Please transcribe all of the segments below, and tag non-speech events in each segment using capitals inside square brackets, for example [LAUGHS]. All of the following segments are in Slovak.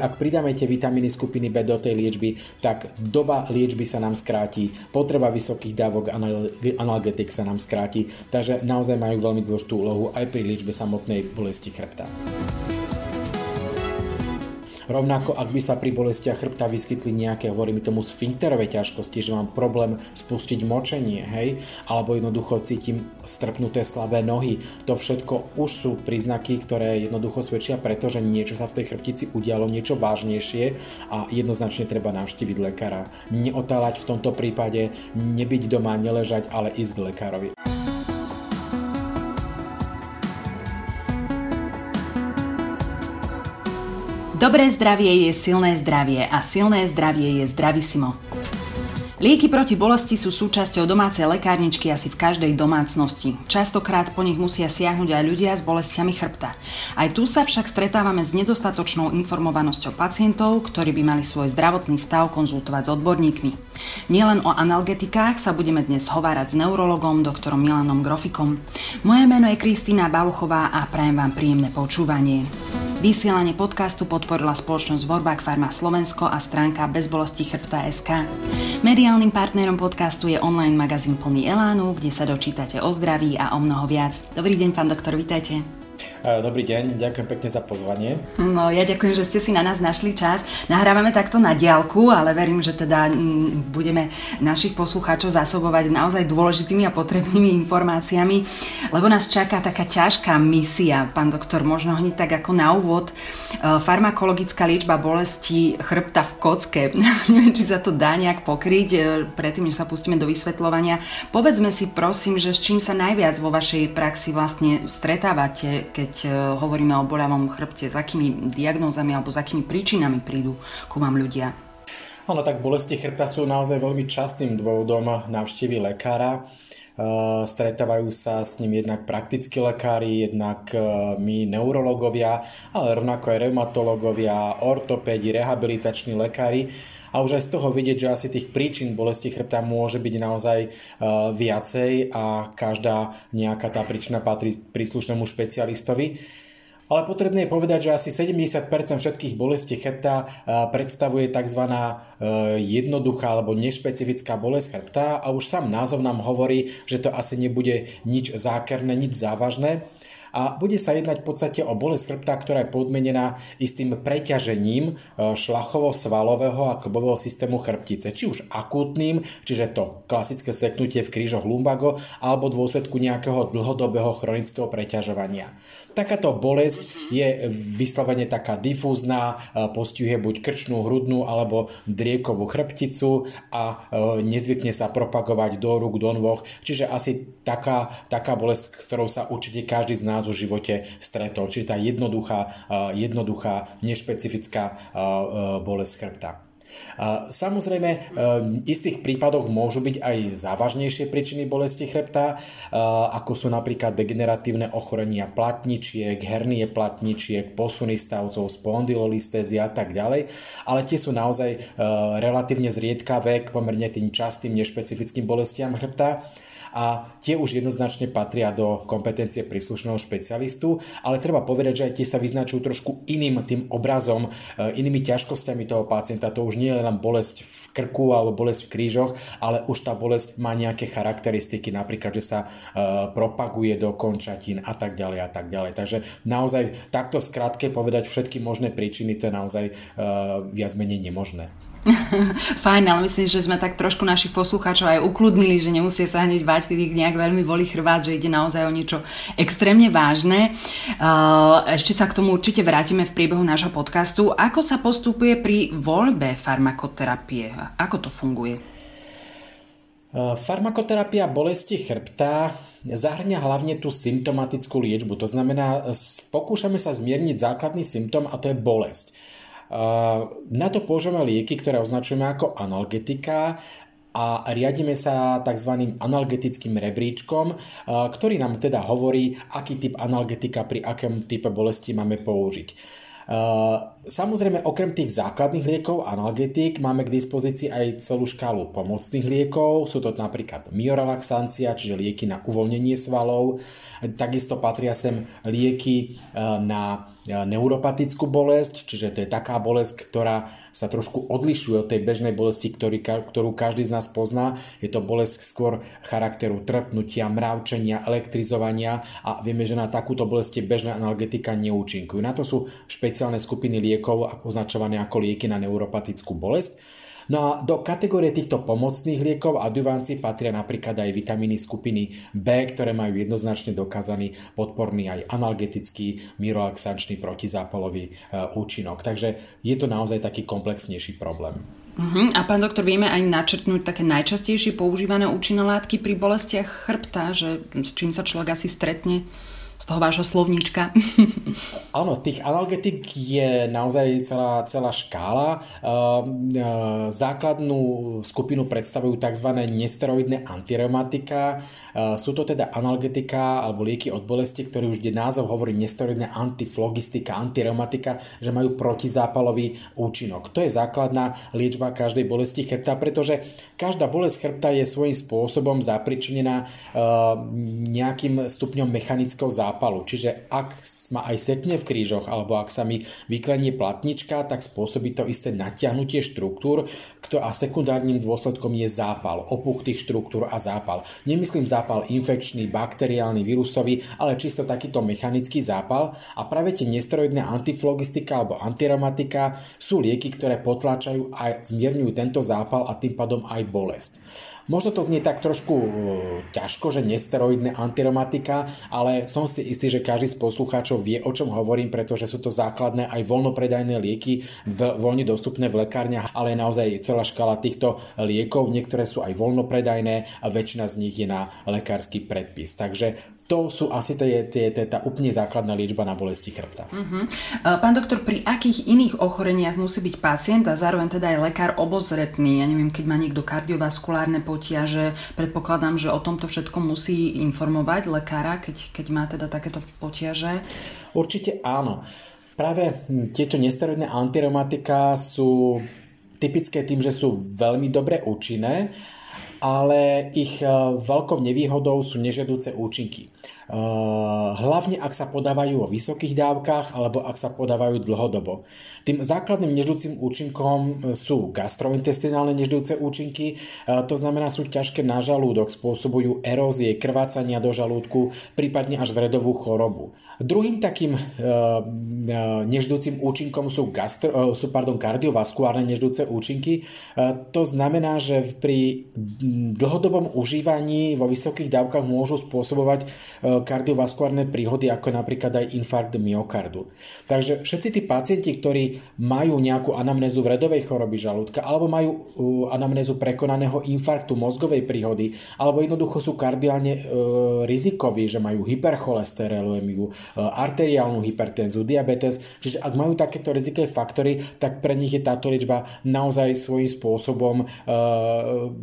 Ak pridáme tie vitamíny skupiny B do tej liečby, tak doba liečby sa nám skráti, potreba vysokých dávok analgetik sa nám skráti, takže naozaj majú veľmi dôležitú úlohu aj pri liečbe samotnej bolesti chrbta. Rovnako, ak by sa pri bolestiach chrbta vyskytli nejaké, hovorím tomu, sfinkterové ťažkosti, že mám problém spustiť močenie, hej, alebo jednoducho cítim strpnuté slabé nohy, to všetko už sú príznaky, ktoré jednoducho svedčia preto, že niečo sa v tej chrbtici udialo, niečo vážnejšie a jednoznačne treba navštíviť lekára. Neotáľať v tomto prípade, nebyť doma, neležať, ale ísť k lekárovi. Dobré zdravie je silné zdravie a silné zdravie je zdravisimo. Lieky proti bolesti sú súčasťou domácej lekárničky asi v každej domácnosti. Častokrát po nich musia siahnuť aj ľudia s bolestiami chrbta. Aj tu sa však stretávame s nedostatočnou informovanosťou pacientov, ktorí by mali svoj zdravotný stav konzultovať s odborníkmi. Nielen o analgetikách sa budeme dnes hovárať s neurologom doktorom Milanom Grofikom. Moje meno je Kristýna Baluchová a prajem vám príjemné počúvanie. Vysielanie podcastu podporila spoločnosť Vorbak Pharma Slovensko a stránka Bezbolosti chrbta SK. Mediálnym partnerom podcastu je online magazín plný Elánu, kde sa dočítate o zdraví a o mnoho viac. Dobrý deň, pán doktor, vítajte. Dobrý deň, ďakujem pekne za pozvanie. No, ja ďakujem, že ste si na nás našli čas. Nahrávame takto na diálku, ale verím, že teda budeme našich poslucháčov zásobovať naozaj dôležitými a potrebnými informáciami, lebo nás čaká taká ťažká misia, pán doktor, možno hneď tak ako na úvod. E, farmakologická liečba bolesti chrbta v kocke. [LAUGHS] Neviem, či sa to dá nejak pokryť, e, predtým, než sa pustíme do vysvetľovania. Povedzme si prosím, že s čím sa najviac vo vašej praxi vlastne stretávate, keď e, hovoríme o boľavom chrbte, s akými diagnózami alebo s akými príčinami prídu ku vám ľudia? Ono tak bolesti chrbta sú naozaj veľmi častým dôvodom návštevy lekára. Uh, stretávajú sa s ním jednak praktickí lekári, jednak uh, my neurologovia, ale rovnako aj reumatológovia, ortopédi, rehabilitační lekári. A už aj z toho vidieť, že asi tých príčin bolesti chrbta môže byť naozaj uh, viacej a každá nejaká tá príčina patrí príslušnému špecialistovi. Ale potrebné je povedať, že asi 70% všetkých bolestí chrbta predstavuje tzv. jednoduchá alebo nešpecifická bolesť chrbta a už sám názov nám hovorí, že to asi nebude nič zákerné, nič závažné a bude sa jednať v podstate o bolesť chrbta, ktorá je podmenená istým preťažením e, šlachovo-svalového a klbového systému chrbtice, či už akútnym, čiže to klasické seknutie v krížoch lumbago, alebo dôsledku nejakého dlhodobého chronického preťažovania. Takáto bolesť je vyslovene taká difúzna, e, postihuje buď krčnú, hrudnú alebo driekovú chrbticu a e, nezvykne sa propagovať do rúk, do nôh, čiže asi taká, taká bolesť, ktorou sa určite každý z nás v živote stretol, čiže tá jednoduchá, e, jednoduchá nešpecifická bolesť chrbta. Samozrejme, v istých prípadoch môžu byť aj závažnejšie príčiny bolesti chrbta, ako sú napríklad degeneratívne ochorenia platničiek, hernie platničiek, posuny stavcov, spondylolistézy a tak ďalej, ale tie sú naozaj relatívne zriedkavé k pomerne tým častým nešpecifickým bolestiam chrbta a tie už jednoznačne patria do kompetencie príslušného špecialistu, ale treba povedať, že aj tie sa vyznačujú trošku iným tým obrazom, e, inými ťažkosťami toho pacienta. To už nie je len bolesť v krku alebo bolesť v krížoch, ale už tá bolesť má nejaké charakteristiky, napríklad, že sa e, propaguje do končatín a tak ďalej a tak ďalej. Takže naozaj takto v skratke povedať všetky možné príčiny, to je naozaj e, viac menej nemožné. [LAUGHS] Fajn, ale myslím, že sme tak trošku našich poslucháčov aj ukludnili, že nemusia sa hneď bať, keď ich nejak veľmi boli chrbát, že ide naozaj o niečo extrémne vážne. Ešte sa k tomu určite vrátime v priebehu nášho podcastu. Ako sa postupuje pri voľbe farmakoterapie? Ako to funguje? Farmakoterapia bolesti chrbta zahrňa hlavne tú symptomatickú liečbu. To znamená, pokúšame sa zmierniť základný symptom a to je bolesť. Na to používame lieky, ktoré označujeme ako analgetika a riadíme sa tzv. analgetickým rebríčkom, ktorý nám teda hovorí, aký typ analgetika pri akom type bolesti máme použiť. Samozrejme, okrem tých základných liekov, analgetik, máme k dispozícii aj celú škálu pomocných liekov. Sú to napríklad miorelaxancia, čiže lieky na uvoľnenie svalov. Takisto patria sem lieky na neuropatickú bolesť, čiže to je taká bolesť, ktorá sa trošku odlišuje od tej bežnej bolesti, ktorý, ktorú každý z nás pozná. Je to bolesť skôr charakteru trpnutia, mravčenia, elektrizovania a vieme, že na takúto bolesť bežná analgetika neúčinkujú. Na to sú špeciálne skupiny liekov označované ako lieky na neuropatickú bolesť. No a do kategórie týchto pomocných liekov adjuvanci patria napríklad aj vitamíny skupiny B, ktoré majú jednoznačne dokázaný podporný aj analgetický, mirolaxačný, protizápalový e, účinok. Takže je to naozaj taký komplexnejší problém. Uh-huh. A pán doktor, vieme aj načrtnúť také najčastejšie používané účinné látky pri bolestiach chrbta, že s čím sa človek asi stretne? Z toho vášho slovníčka. [LAUGHS] Áno, tých analgetik je naozaj celá, celá škála. Ehm, e, základnú skupinu predstavujú tzv. nesteroidné antireumatika. E, sú to teda analgetika alebo lieky od bolesti, ktorý už kde názov hovorí nesteroidné antiflogistika, antireumatika, že majú protizápalový účinok. To je základná liečba každej bolesti chrbta, pretože každá bolesť chrbta je svojím spôsobom zapričinená ehm, nejakým stupňom mechanického zápalu zápalu. Čiže ak ma aj sekne v krížoch alebo ak sa mi vyklenie platnička, tak spôsobí to isté natiahnutie štruktúr a sekundárnym dôsledkom je zápal, opuch tých štruktúr a zápal. Nemyslím zápal infekčný, bakteriálny, vírusový, ale čisto takýto mechanický zápal a práve tie nesteroidné antiflogistika alebo antireumatika sú lieky, ktoré potláčajú a zmierňujú tento zápal a tým pádom aj bolesť. Možno to znie tak trošku e, ťažko, že nesteroidné antiromatika, ale som si istý, že každý z poslucháčov vie, o čom hovorím, pretože sú to základné aj voľnopredajné lieky v, voľne dostupné v lekárniach, ale je naozaj celá škala týchto liekov. Niektoré sú aj voľnopredajné a väčšina z nich je na lekársky predpis. Takže to sú asi tie, tie, tie, tá úplne základná liečba na bolesti chrbta. Uh-huh. Pán doktor, pri akých iných ochoreniach musí byť pacient a zároveň teda aj lekár obozretný? Ja neviem, keď má niekto kardiovaskulárne potiaže, predpokladám, že o tomto všetko musí informovať lekára, keď, keď má teda takéto potiaže? Určite áno. Práve tieto nesteroidné antireumatika sú typické tým, že sú veľmi dobre účinné ale ich eh, veľkou nevýhodou sú nežedúce účinky. Eh, hlavne ak sa podávajú vo vysokých dávkach alebo ak sa podávajú dlhodobo. Tým základným neždúcim účinkom eh, sú gastrointestinálne neždúce účinky, eh, to znamená sú ťažké na žalúdok, spôsobujú erózie, krvácania do žalúdku, prípadne až vredovú chorobu. Druhým takým neždúcim účinkom sú, gastro, sú pardon, kardiovaskulárne neždúce účinky. To znamená, že pri dlhodobom užívaní vo vysokých dávkach môžu spôsobovať kardiovaskulárne príhody, ako napríklad aj infarkt myokardu. Takže všetci tí pacienti, ktorí majú nejakú anamnézu vredovej choroby žalúdka, alebo majú anamnézu prekonaného infarktu mozgovej príhody, alebo jednoducho sú kardiálne e, rizikoví, že majú hypercholesterolemiu, e, arteriálnu hypertenzu, diabetes, čiže ak majú takéto rizikové faktory, tak pre nich je táto liečba naozaj svojím spôsobom e,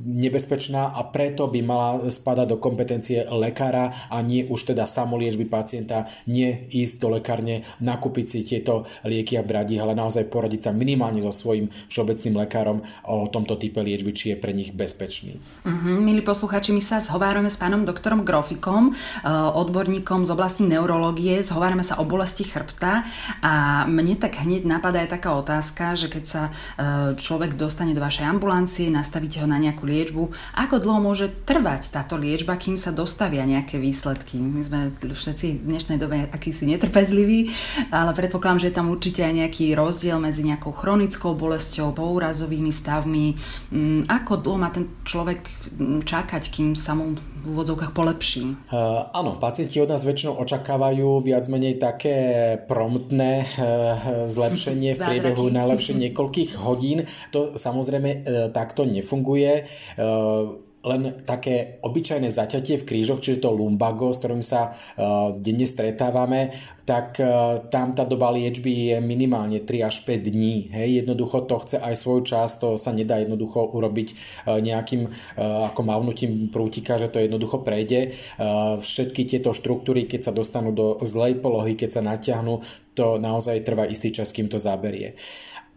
nebezpečná a preto by mala spadať do kompetencie lekára a nie už teda samoliečby pacienta, nie ísť do lekárne, nakúpiť si tieto lieky a brať ich, ale naozaj poradiť sa minimálne so svojím všeobecným lekárom o tomto type liečby, či je pre nich bezpečný. Uh-huh, milí posluchači, my sa zhovárame s pánom doktorom Grofikom, eh, odborníkom z oblasti neurológie, zhovárame sa o bolesti chrbta a mne tak hneď napadá aj taká otázka, že keď sa eh, človek dostane do vašej ambulancie, nastavíte ho na nejakú liečbu, ako dlho môže trvať táto liečba, kým sa dostavia nejaké výsledky? My sme všetci v dnešnej dobe akýsi netrpezliví, ale predpokladám, že je tam určite aj nejaký rozdiel medzi nejakou chronickou bolesťou, poúrazovými stavmi. Mm, ako dlho má ten človek mm, čakať, kým sa mu v úvodzovkách polepší? Uh, áno, pacienti od nás väčšinou očakávajú viac menej také promptné uh, zlepšenie v [LAUGHS] priebehu najlepšie niekoľkých hodín. To samozrejme uh, takto nefunguje. Uh, len také obyčajné zaťatie v krížoch, čiže to lumbago, s ktorým sa uh, denne stretávame, tak uh, tam tá doba liečby je minimálne 3 až 5 dní. Hej, jednoducho to chce aj svoj čas, to sa nedá jednoducho urobiť uh, nejakým uh, ako mávnutím prútika, že to jednoducho prejde. Uh, všetky tieto štruktúry, keď sa dostanú do zlej polohy, keď sa natiahnu, to naozaj trvá istý čas, kým to zaberie.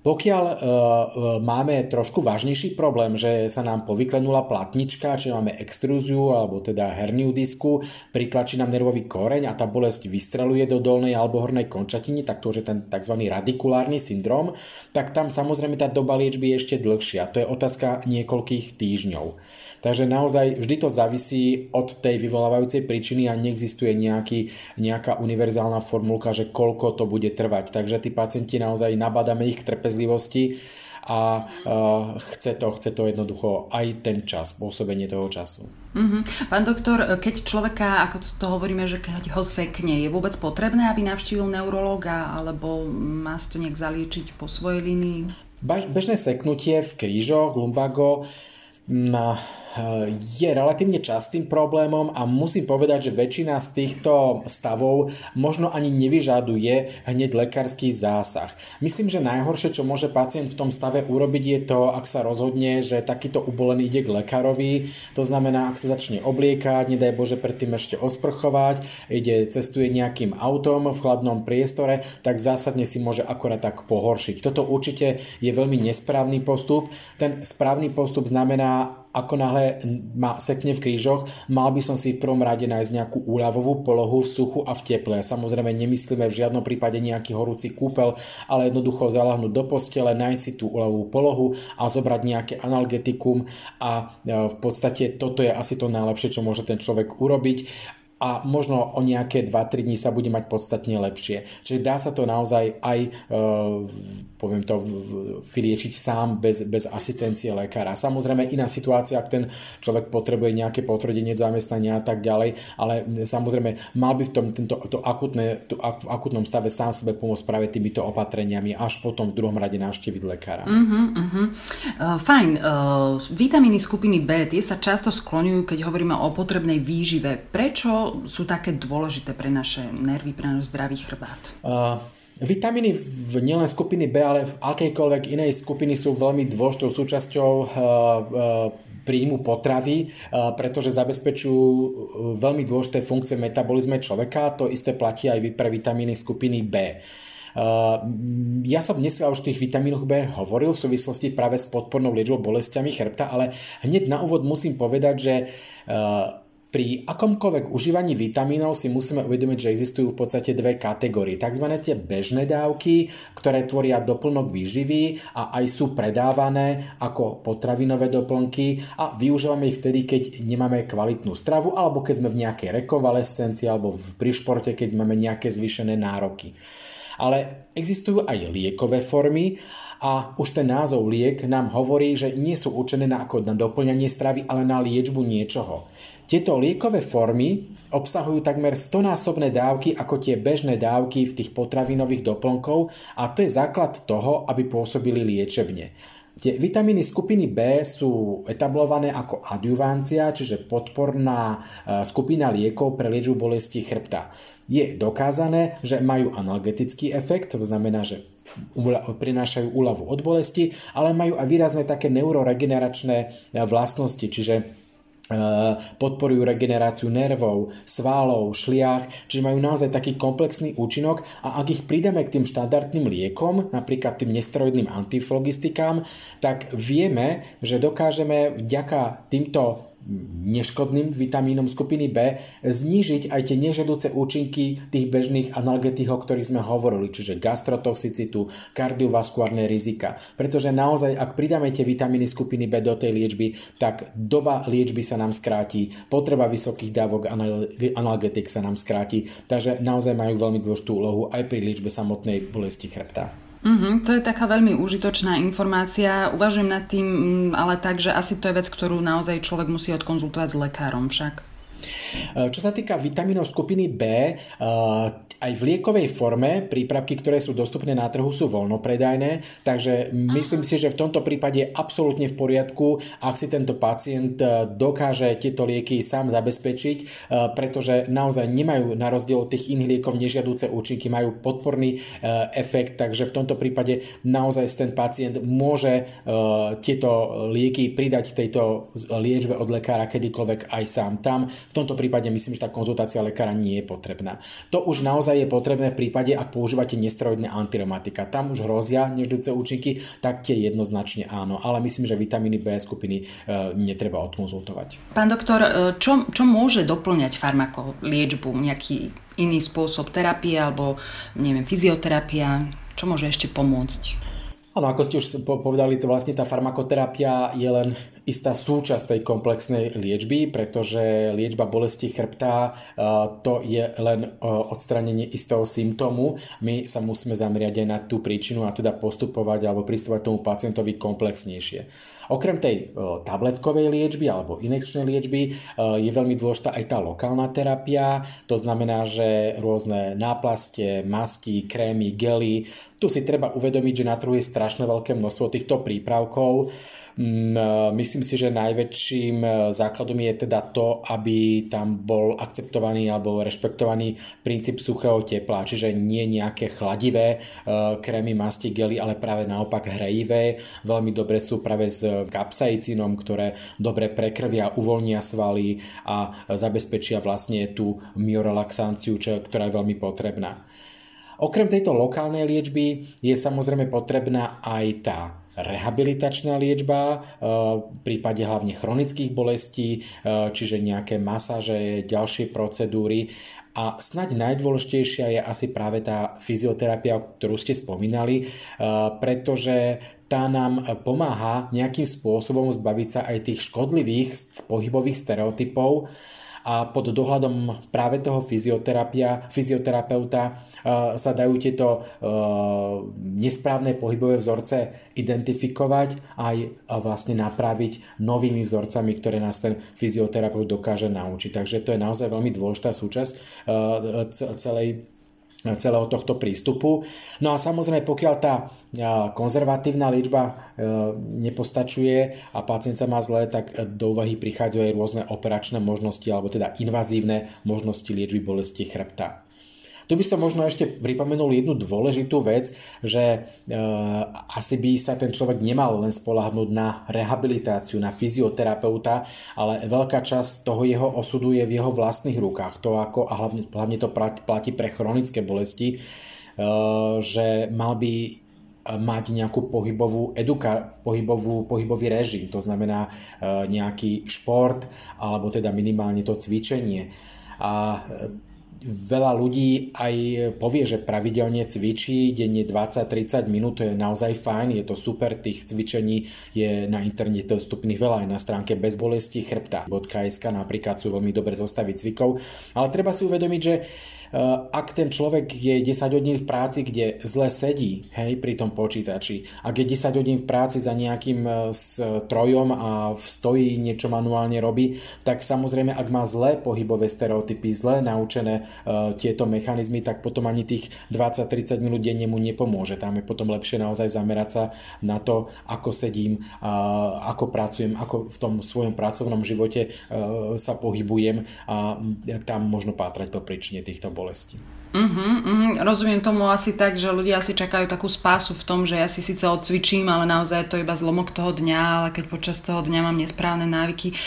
Pokiaľ uh, máme trošku vážnejší problém, že sa nám povyklenula platnička, či máme extrúziu alebo teda herniu disku, pritlačí nám nervový koreň a tá bolesť vystreluje do dolnej alebo hornej končatiny, tak to už je ten tzv. radikulárny syndrom, tak tam samozrejme tá doba liečby je ešte dlhšia. To je otázka niekoľkých týždňov. Takže naozaj vždy to závisí od tej vyvolávajúcej príčiny a neexistuje nejaký, nejaká univerzálna formulka, že koľko to bude trvať. Takže tí pacienti naozaj nabádame ich k trpezlivosti a uh, chce to, chce to jednoducho aj ten čas, pôsobenie toho času. Mm-hmm. Pán doktor, keď človeka, ako to hovoríme, že keď ho sekne, je vôbec potrebné, aby navštívil neurologa alebo má si to nejak zaliečiť po svojej línii? Bežné seknutie v krížoch, lumbago, na je relatívne častým problémom a musím povedať, že väčšina z týchto stavov možno ani nevyžaduje hneď lekársky zásah. Myslím, že najhoršie, čo môže pacient v tom stave urobiť, je to, ak sa rozhodne, že takýto ubolený ide k lekárovi. To znamená, ak sa začne obliekať, nedaj Bože predtým ešte osprchovať, ide, cestuje nejakým autom v chladnom priestore, tak zásadne si môže akorát tak pohoršiť. Toto určite je veľmi nesprávny postup. Ten správny postup znamená ako náhle ma sekne v krížoch, mal by som si v prvom rade nájsť nejakú úľavovú polohu v suchu a v teple. Samozrejme nemyslíme v žiadnom prípade nejaký horúci kúpel, ale jednoducho zalahnúť do postele, nájsť si tú úľavovú polohu a zobrať nejaké analgetikum a e, v podstate toto je asi to najlepšie, čo môže ten človek urobiť a možno o nejaké 2-3 dní sa bude mať podstatne lepšie. Čiže dá sa to naozaj aj, e, poviem to, vyliečiť sám bez, bez asistencie lekára. Samozrejme iná situácia, ak ten človek potrebuje nejaké potvrdenie zamestnania a tak ďalej, ale samozrejme mal by v tom tento, to akutné, to, v akutnom stave sám sebe pomôcť práve týmito opatreniami, až potom v druhom rade navštíviť lekára. Uh-huh, uh-huh. Uh, fajn. Uh, vitamíny skupiny B, tie sa často skloňujú, keď hovoríme o potrebnej výžive. Prečo sú také dôležité pre naše nervy, pre náš zdravý chrbát? Uh, Vitamíny v nielen skupiny B, ale v akejkoľvek inej skupiny sú veľmi dôležitou súčasťou uh, uh, príjmu potravy, pretože zabezpečujú veľmi dôležité funkcie v metabolizme človeka. To isté platí aj pre vitamíny skupiny B. Ja som dnes už tých vitamínoch B hovoril v súvislosti práve s podpornou liečbou bolestiami chrbta, ale hneď na úvod musím povedať, že pri akomkoľvek užívaní vitamínov si musíme uvedomiť, že existujú v podstate dve kategórie. Takzvané tie bežné dávky, ktoré tvoria doplnok výživy a aj sú predávané ako potravinové doplnky a využívame ich vtedy, keď nemáme kvalitnú stravu alebo keď sme v nejakej rekovalescencii alebo pri športe, keď máme nejaké zvýšené nároky. Ale existujú aj liekové formy a už ten názov liek nám hovorí, že nie sú určené na, ako na doplňanie stravy, ale na liečbu niečoho. Tieto liekové formy obsahujú takmer 100-násobné dávky ako tie bežné dávky v tých potravinových doplnkov a to je základ toho, aby pôsobili liečebne. Tie vitamíny skupiny B sú etablované ako adjuvancia, čiže podporná e, skupina liekov pre liečbu bolesti chrbta. Je dokázané, že majú analgetický efekt, to znamená, že prinášajú úľavu od bolesti, ale majú aj výrazné také neuroregeneračné e, vlastnosti, čiže podporujú regeneráciu nervov, svalov, šliach, čiže majú naozaj taký komplexný účinok a ak ich pridáme k tým štandardným liekom, napríklad tým nesteroidným antiflogistikám, tak vieme, že dokážeme vďaka týmto neškodným vitamínom skupiny B znížiť aj tie nežadúce účinky tých bežných analgetík, o ktorých sme hovorili, čiže gastrotoxicitu, kardiovaskulárne rizika. Pretože naozaj, ak pridáme tie vitamíny skupiny B do tej liečby, tak doba liečby sa nám skráti, potreba vysokých dávok analgetik sa nám skráti, takže naozaj majú veľmi dôležitú úlohu aj pri liečbe samotnej bolesti chrbta. Mm-hmm, to je taká veľmi užitočná informácia. Uvažujem nad tým mm, ale tak, že asi to je vec, ktorú naozaj človek musí odkonzultovať s lekárom však. Čo sa týka vitamínov skupiny B, aj v liekovej forme prípravky, ktoré sú dostupné na trhu, sú voľnopredajné, takže myslím Aha. si, že v tomto prípade je absolútne v poriadku, ak si tento pacient e, dokáže tieto lieky sám zabezpečiť, e, pretože naozaj nemajú na rozdiel od tých iných liekov nežiaduce účinky, majú podporný e, efekt, takže v tomto prípade naozaj ten pacient môže tieto lieky pridať tejto liečbe od lekára kedykoľvek aj sám tam. V tomto prípade myslím, že tá konzultácia lekára nie je potrebná. To už naozaj je potrebné v prípade, ak používate nesteroidné antireumatika. Tam už hrozia neždúce účinky, tak tie jednoznačne áno. Ale myslím, že vitamíny B skupiny e, netreba odkonzultovať. Pán doktor, e, čo, čo môže doplňať farmakoliečbu? Nejaký iný spôsob terapie alebo neviem, fyzioterapia? Čo môže ešte pomôcť? Áno, ako ste už povedali, to vlastne tá farmakoterapia je len istá súčasť tej komplexnej liečby, pretože liečba bolesti chrbta to je len odstranenie istého symptómu. My sa musíme zameriať aj na tú príčinu a teda postupovať alebo pristúpať tomu pacientovi komplexnejšie. Okrem tej tabletkovej liečby alebo inekčnej liečby je veľmi dôležitá aj tá lokálna terapia. To znamená, že rôzne náplaste, masky, krémy, gely. Tu si treba uvedomiť, že na trhu je strašne veľké množstvo týchto prípravkov. Mm, e, myslím si, že najväčším e, základom je teda to, aby tam bol akceptovaný alebo rešpektovaný princíp suchého tepla, čiže nie nejaké chladivé e, krémy, masti, gely, ale práve naopak hrejivé. Veľmi dobre sú práve s kapsaicinom, ktoré dobre prekrvia, uvoľnia svaly a zabezpečia vlastne tú myorelaxanciu, ktorá je veľmi potrebná. Okrem tejto lokálnej liečby je samozrejme potrebná aj tá rehabilitačná liečba, e, v prípade hlavne chronických bolestí, e, čiže nejaké masáže, ďalšie procedúry. A snaď najdôležitejšia je asi práve tá fyzioterapia, ktorú ste spomínali, e, pretože tá nám pomáha nejakým spôsobom zbaviť sa aj tých škodlivých pohybových stereotypov, a pod dohľadom práve toho fyzioterapia, fyzioterapeuta sa dajú tieto nesprávne pohybové vzorce identifikovať a aj vlastne napraviť novými vzorcami, ktoré nás ten fyzioterapeut dokáže naučiť. Takže to je naozaj veľmi dôležitá súčasť celej celého tohto prístupu. No a samozrejme, pokiaľ tá konzervatívna liečba e, nepostačuje a pacient sa má zle, tak do úvahy prichádzajú aj rôzne operačné možnosti alebo teda invazívne možnosti liečby bolesti chrbta. Tu by som možno ešte pripomenul jednu dôležitú vec, že e, asi by sa ten človek nemal len spolahnúť na rehabilitáciu, na fyzioterapeuta, ale veľká časť toho jeho osudu je v jeho vlastných rukách. To ako, a hlavne, hlavne to platí pre chronické bolesti, e, že mal by mať nejakú pohybovú eduka, pohybovú, pohybový režim, to znamená e, nejaký šport alebo teda minimálne to cvičenie. A veľa ľudí aj povie, že pravidelne cvičí, denne 20-30 minút, to je naozaj fajn, je to super, tých cvičení je na internete dostupných veľa aj na stránke bezbolesti chrbta.sk napríklad sú veľmi dobre zostavy cvikov, ale treba si uvedomiť, že ak ten človek je 10 hodín v práci, kde zle sedí hej, pri tom počítači, ak je 10 hodín v práci za nejakým eh, strojom a v stoji niečo manuálne robí, tak samozrejme, ak má zlé pohybové stereotypy, zlé naučené uh, tieto mechanizmy, tak potom ani tých 20-30 minút denne mu nepomôže. Tam je potom lepšie naozaj zamerať sa na to, ako sedím, uh, ako pracujem, ako v tom svojom pracovnom živote uh, sa pohybujem a tam možno pátrať po príčine týchto bolesti. Uh-huh, uh-huh. Rozumiem tomu asi tak, že ľudia si čakajú takú spásu v tom, že ja si síce odcvičím, ale naozaj to je iba zlomok toho dňa, ale keď počas toho dňa mám nesprávne návyky.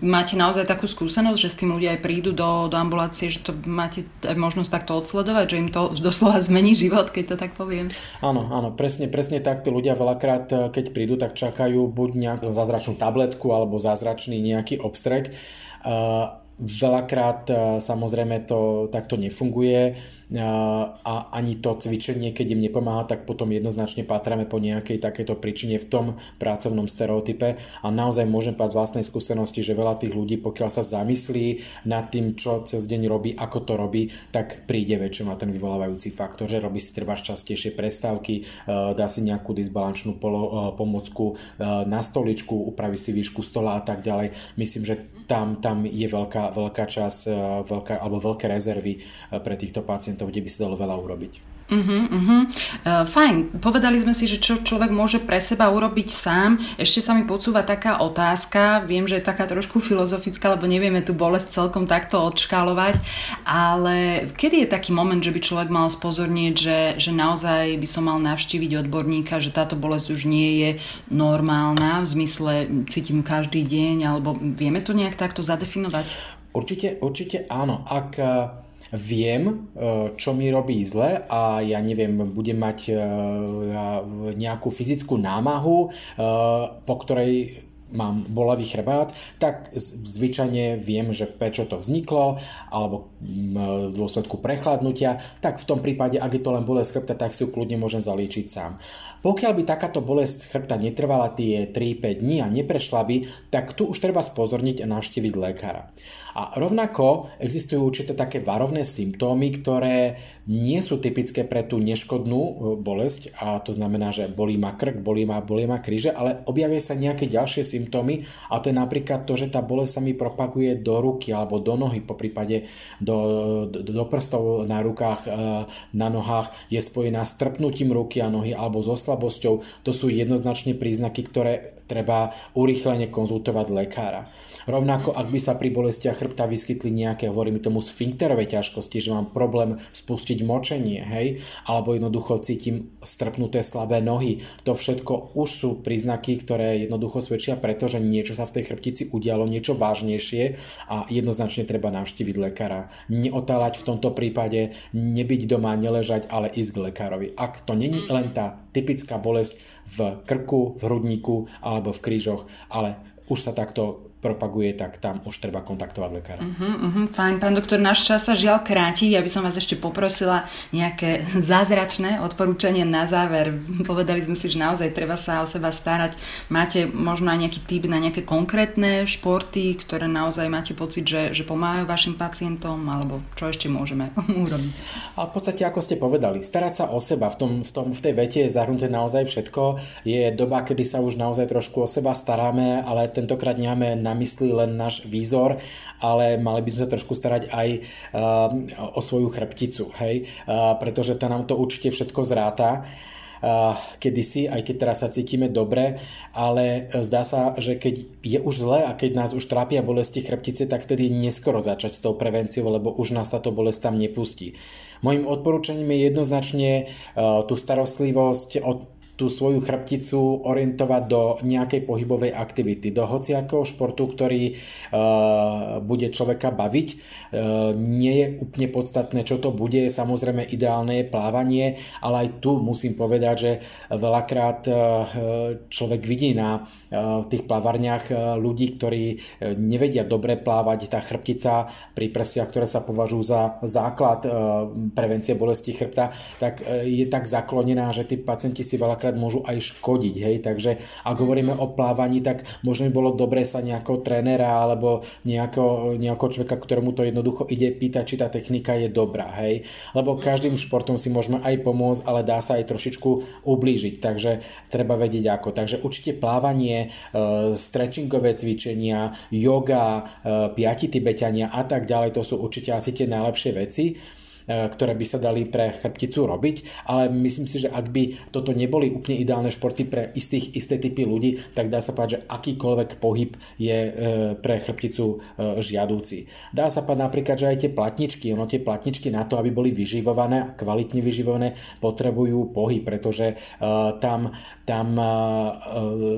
Máte naozaj takú skúsenosť, že s tým ľudia aj prídu do, do ambulácie, že to máte aj možnosť takto odsledovať, že im to [LAUGHS] doslova zmení život, keď to tak poviem? Áno, áno, presne, presne tak. Tí ľudia veľakrát, eh, keď prídu, tak čakajú buď nejakú zázračnú tabletku alebo zázračný nejaký obstrek. Uh, Veľakrát e, samozrejme to takto nefunguje a ani to cvičenie, keď im nepomáha, tak potom jednoznačne patrame po nejakej takéto príčine v tom pracovnom stereotype a naozaj môžem povedať z vlastnej skúsenosti, že veľa tých ľudí, pokiaľ sa zamyslí nad tým, čo cez deň robí, ako to robí, tak príde väčšinou na ten vyvolávajúci faktor, že robí si treba častejšie prestávky, e, dá si nejakú disbalančnú e, pomocku e, na stoličku, upraví si výšku stola a tak ďalej. Myslím, že tam, tam je veľká, veľká časť veľká, alebo veľké rezervy pre týchto pacientov pacientov, kde by sa dalo veľa urobiť. Uh-huh, uh-huh. Uh, fajn, povedali sme si, že čo človek môže pre seba urobiť sám. Ešte sa mi podsúva taká otázka, viem, že je taká trošku filozofická, lebo nevieme tú bolesť celkom takto odškálovať, ale kedy je taký moment, že by človek mal spozornieť, že, že naozaj by som mal navštíviť odborníka, že táto bolesť už nie je normálna, v zmysle cítim každý deň, alebo vieme to nejak takto zadefinovať? Určite, určite áno. Ak viem, čo mi robí zle a ja neviem, budem mať nejakú fyzickú námahu, po ktorej mám bolavý chrbát, tak zvyčajne viem, že prečo to vzniklo, alebo v dôsledku prechladnutia, tak v tom prípade, ak je to len bolesť chrbta, tak si ju kľudne môžem zalíčiť sám. Pokiaľ by takáto bolesť chrbta netrvala tie 3-5 dní a neprešla by, tak tu už treba spozorniť a navštíviť lekára. A rovnako existujú určité také varovné symptómy, ktoré nie sú typické pre tú neškodnú e, bolesť a to znamená, že bolí ma krk, bolí ma, bolí ma kríže, ale objavia sa nejaké ďalšie symptómy a to je napríklad to, že tá bolesť sa mi propaguje do ruky alebo do nohy, po prípade do, do, do prstov na rukách, e, na nohách, je spojená s trpnutím ruky a nohy alebo so slabosťou. To sú jednoznačne príznaky, ktoré treba urýchlene konzultovať lekára. Rovnako, ak by sa pri bolestiach chrbta vyskytli nejaké, hovoríme tomu, sfinkterové ťažkosti, že mám problém spustiť močenie, hej, alebo jednoducho cítim strpnuté slabé nohy. To všetko už sú príznaky, ktoré jednoducho svedčia preto, že niečo sa v tej chrbtici udialo, niečo vážnejšie a jednoznačne treba navštíviť lekára. Neotáľať v tomto prípade, nebyť doma, neležať, ale ísť k lekárovi. Ak to není len tá typická bolesť v krku, v hrudníku alebo v krížoch, ale už sa takto propaguje, tak tam už treba kontaktovať lekára. Uh-huh, uh-huh, fajn, pán doktor, náš čas sa žiaľ kráti. Ja by som vás ešte poprosila nejaké [LAUGHS] zázračné odporúčanie na záver. Povedali sme si, že naozaj treba sa o seba starať. Máte možno aj nejaký typ na nejaké konkrétne športy, ktoré naozaj máte pocit, že, že pomáhajú vašim pacientom, alebo čo ešte môžeme [LAUGHS] urobiť? A v podstate, ako ste povedali, starať sa o seba. V, tom, v, tom, v tej vete je zahrnuté naozaj všetko. Je doba, kedy sa už naozaj trošku o seba staráme, ale tentokrát nemáme na mysli len náš výzor, ale mali by sme sa trošku starať aj uh, o svoju chrbticu, hej, uh, pretože tá nám to určite všetko zráta uh, kedysi, aj keď teraz sa cítime dobre, ale zdá sa, že keď je už zle a keď nás už trápia bolesti chrbtice, tak vtedy neskoro začať s tou prevenciou, lebo už nás táto bolesť tam nepustí. Mojím odporúčaním je jednoznačne tú starostlivosť od tú svoju chrbticu orientovať do nejakej pohybovej aktivity, do hociakého športu, ktorý uh, bude človeka baviť. Uh, nie je úplne podstatné, čo to bude, samozrejme ideálne je plávanie, ale aj tu musím povedať, že veľakrát uh, človek vidí na uh, tých plavarniach uh, ľudí, ktorí uh, nevedia dobre plávať, tá chrbtica pri prsiach, ktoré sa považujú za základ uh, prevencie bolesti chrbta, tak uh, je tak zaklonená, že tí pacienti si veľakrát častokrát môžu aj škodiť, hej, takže ak hovoríme o plávaní, tak možno by bolo dobré sa nejakého trénera alebo nejakého, nejakého človeka, ktorému to jednoducho ide pýtať, či tá technika je dobrá, hej, lebo každým športom si môžeme aj pomôcť, ale dá sa aj trošičku ublížiť, takže treba vedieť ako. Takže určite plávanie, e, stretchingové cvičenia, yoga, e, piati tibetania a tak ďalej, to sú určite asi tie najlepšie veci. E, ktoré by sa dali pre chrbticu robiť, ale myslím si, že ak by toto neboli úplne ideálne športy pre istých, isté typy ľudí, tak dá sa povedať, že akýkoľvek pohyb je e, pre chrbticu e, žiadúci. Dá sa povedať napríklad, že aj tie platničky, ono tie platničky na to, aby boli vyživované, kvalitne vyživované, potrebujú pohyb, pretože tam, tam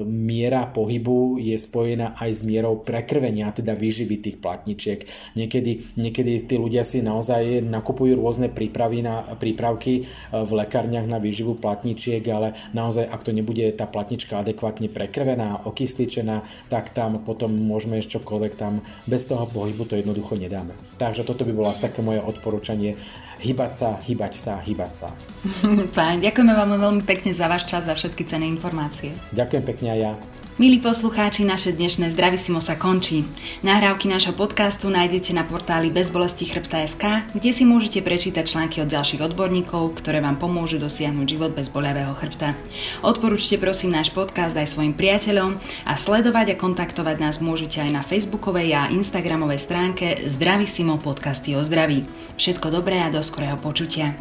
miera pohybu je spojená aj s mierou prekrvenia, teda vyživy tých platničiek. Niekedy, niekedy tí ľudia si naozaj nakupujú rôzne prípravy na, prípravky e, v lekárniach na výživu platničiek, ale naozaj ak to nebude tá platnička adekvátne prekrvená, okysličená, tak tam potom môžeme ešte čokoľvek tam bez toho pohybu to jednoducho nedáme. Takže toto by bolo asi také moje odporúčanie. Hybať sa, hybať sa, hybať sa. [LAUGHS] Fajn, ďakujeme vám veľmi pekne za váš čas, za všetky cené informácie. Ďakujem pekne aj ja. Milí poslucháči, naše dnešné Zdravisimo sa končí. Nahrávky nášho podcastu nájdete na portáli bezbolesti chrbta.sk, kde si môžete prečítať články od ďalších odborníkov, ktoré vám pomôžu dosiahnuť život bez boľavého chrbta. Odporúčte prosím náš podcast aj svojim priateľom a sledovať a kontaktovať nás môžete aj na facebookovej a instagramovej stránke Zdravisimo podcasty o zdraví. Všetko dobré a do skorého počutia.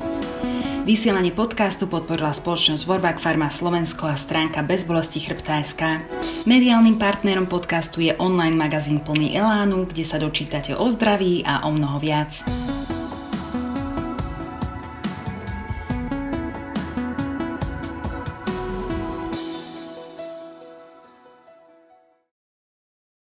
Vysielanie podcastu podporila spoločnosť Vorvak Farma Slovensko a stránka bezbolesti chrbta.sk. Mediálnym partnerom podcastu je online magazín plný elánu, kde sa dočítate o zdraví a o mnoho viac.